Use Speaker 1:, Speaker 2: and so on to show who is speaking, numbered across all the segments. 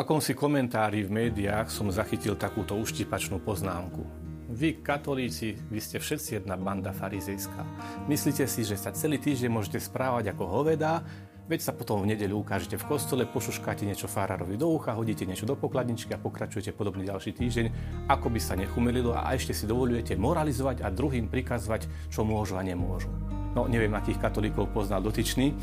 Speaker 1: akomsi komentári v médiách som zachytil takúto uštipačnú poznámku. Vy, katolíci, vy ste všetci jedna banda farizejská. Myslíte si, že sa celý týždeň môžete správať ako hovedá, veď sa potom v nedeľu ukážete v kostole, pošuškáte niečo farárovi do ucha, hodíte niečo do pokladničky a pokračujete podobne ďalší týždeň, ako by sa nechumelilo a ešte si dovolujete moralizovať a druhým prikazovať, čo môžu a nemôžu. No, neviem, akých katolíkov poznal dotyčný,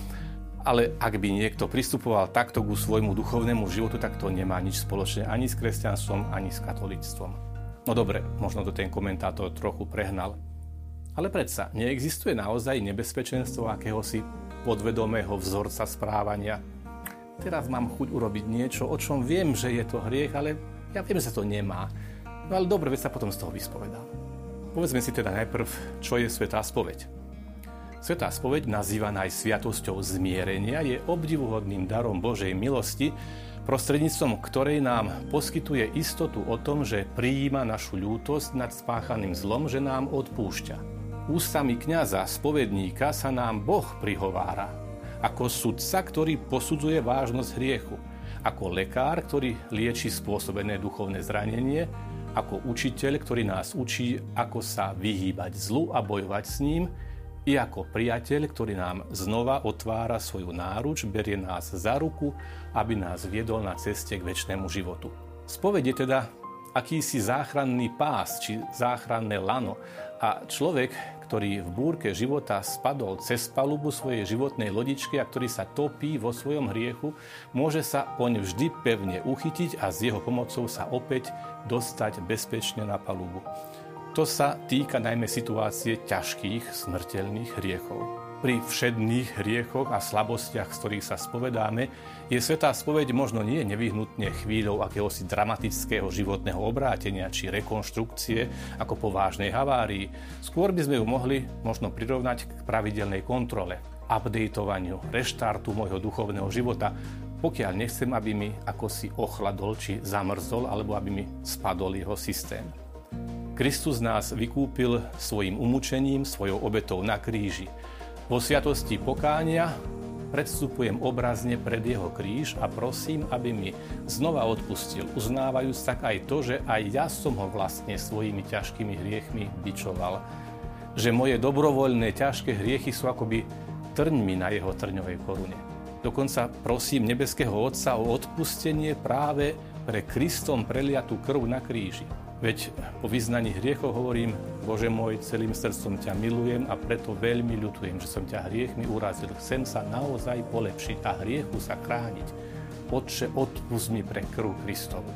Speaker 1: ale ak by niekto pristupoval takto ku svojmu duchovnému životu, tak to nemá nič spoločné ani s kresťanstvom, ani s katolíctvom. No dobre, možno to ten komentátor trochu prehnal. Ale predsa, neexistuje naozaj nebezpečenstvo akéhosi podvedomého vzorca správania. Teraz mám chuť urobiť niečo, o čom viem, že je to hriech, ale ja viem, že to nemá. No ale dobre, veď sa potom z toho vyspovedám. Povedzme si teda najprv, čo je svetá spoveď. Svetá spoveď, nazývaná aj sviatosťou zmierenia, je obdivuhodným darom Božej milosti, prostredníctvom ktorej nám poskytuje istotu o tom, že prijíma našu ľútosť nad spáchaným zlom, že nám odpúšťa. Ústami kňaza, spovedníka sa nám Boh prihovára. Ako sudca, ktorý posudzuje vážnosť hriechu. Ako lekár, ktorý lieči spôsobené duchovné zranenie. Ako učiteľ, ktorý nás učí, ako sa vyhýbať zlu a bojovať s ním i ako priateľ, ktorý nám znova otvára svoju náruč, berie nás za ruku, aby nás viedol na ceste k väčšnému životu. Spovedie teda akýsi záchranný pás či záchranné lano a človek, ktorý v búrke života spadol cez palubu svojej životnej lodičky a ktorý sa topí vo svojom hriechu, môže sa poň vždy pevne uchytiť a s jeho pomocou sa opäť dostať bezpečne na palubu. To sa týka najmä situácie ťažkých smrteľných hriechov. Pri všedných hriechoch a slabostiach, z ktorých sa spovedáme, je svetá spoveď možno nie nevyhnutne chvíľou akéhosi dramatického životného obrátenia či rekonštrukcie ako po vážnej havárii. Skôr by sme ju mohli možno prirovnať k pravidelnej kontrole, updateovaniu, reštartu môjho duchovného života, pokiaľ nechcem, aby mi ako si ochladol či zamrzol, alebo aby mi spadol jeho systém. Kristus nás vykúpil svojim umúčením, svojou obetou na kríži. Vo sviatosti pokánia predstupujem obrazne pred jeho kríž a prosím, aby mi znova odpustil, uznávajúc tak aj to, že aj ja som ho vlastne svojimi ťažkými hriechmi bičoval. Že moje dobrovoľné ťažké hriechy sú akoby trňmi na jeho trňovej korune. Dokonca prosím nebeského Otca o odpustenie práve pre Kristom preliatú krv na kríži. Veď po vyznaní hriechov hovorím, Bože môj, celým srdcom ťa milujem a preto veľmi ľutujem, že som ťa hriechmi urazil. Chcem sa naozaj polepšiť a hriechu sa chrániť. Otče, odpust mi pre krv Kristovu.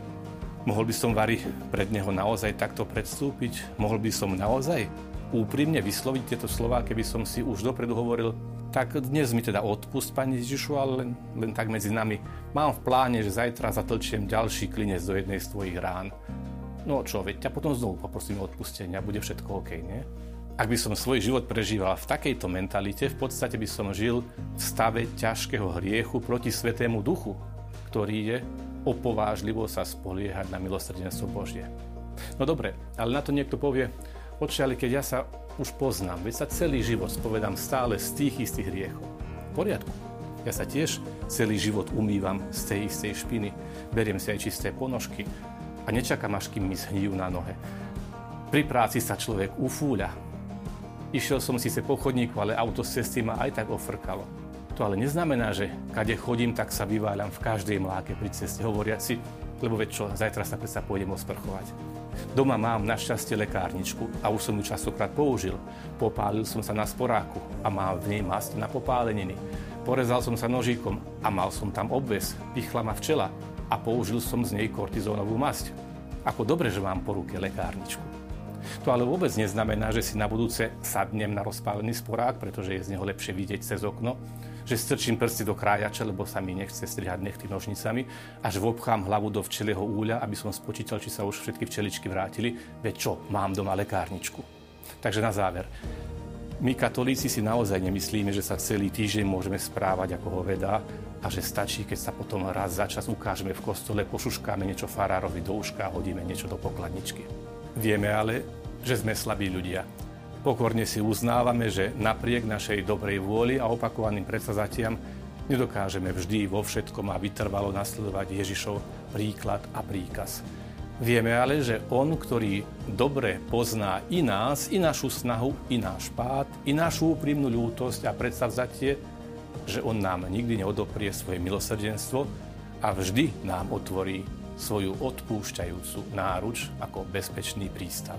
Speaker 1: Mohol by som Vary pred Neho naozaj takto predstúpiť? Mohol by som naozaj úprimne vysloviť tieto slova, keby som si už dopredu hovoril, tak dnes mi teda odpust, Pani Ježišu, ale len, len tak medzi nami. Mám v pláne, že zajtra zatlčiem ďalší klinec do jednej z tvojich rán. No čo, veď ťa potom znovu poprosím o odpustenie a bude všetko OK, nie? Ak by som svoj život prežíval v takejto mentalite, v podstate by som žil v stave ťažkého hriechu proti Svetému Duchu, ktorý je opovážlivo sa spoliehať na milosrdenstvo Božie. No dobre, ale na to niekto povie, oče, ale keď ja sa už poznám, veď sa celý život spovedám stále z tých istých hriechov. V poriadku. Ja sa tiež celý život umývam z tej istej špiny, beriem si aj čisté ponožky, a nečakám, až kým mi zhnijú na nohe. Pri práci sa človek ufúľa. Išiel som síce po chodníku, ale auto z cesty ma aj tak ofrkalo. To ale neznamená, že kade chodím, tak sa vyváľam v každej mláke pri ceste hovoriaci, lebo veď čo, zajtra sa predsa pôjdem osprchovať. Doma mám našťastie lekárničku a už som ju častokrát použil. Popálil som sa na sporáku a mám v nej masť na popáleniny. Porezal som sa nožíkom a mal som tam obves, pichla ma včela a použil som z nej kortizónovú masť. Ako dobre, že mám po ruke lekárničku. To ale vôbec neznamená, že si na budúce sadnem na rozpálený sporák, pretože je z neho lepšie vidieť cez okno, že strčím prsty do krájača, lebo sa mi nechce strihať nechty nožnicami, až vobchám hlavu do včelieho úľa, aby som spočítal, či sa už všetky včeličky vrátili, veď čo, mám doma lekárničku. Takže na záver, my katolíci si naozaj nemyslíme, že sa celý týždeň môžeme správať ako hoveda a že stačí, keď sa potom raz za čas ukážeme v kostole, pošuškáme niečo farárovi do uška hodíme niečo do pokladničky. Vieme ale, že sme slabí ľudia. Pokorne si uznávame, že napriek našej dobrej vôli a opakovaným predsazatiam Nedokážeme vždy vo všetkom a vytrvalo nasledovať Ježišov príklad a príkaz. Vieme ale, že On, ktorý dobre pozná i nás, i našu snahu, i náš pád, i našu úprimnú ľútosť a predstavzatie, že On nám nikdy neodoprie svoje milosrdenstvo a vždy nám otvorí svoju odpúšťajúcu náruč ako bezpečný prístav.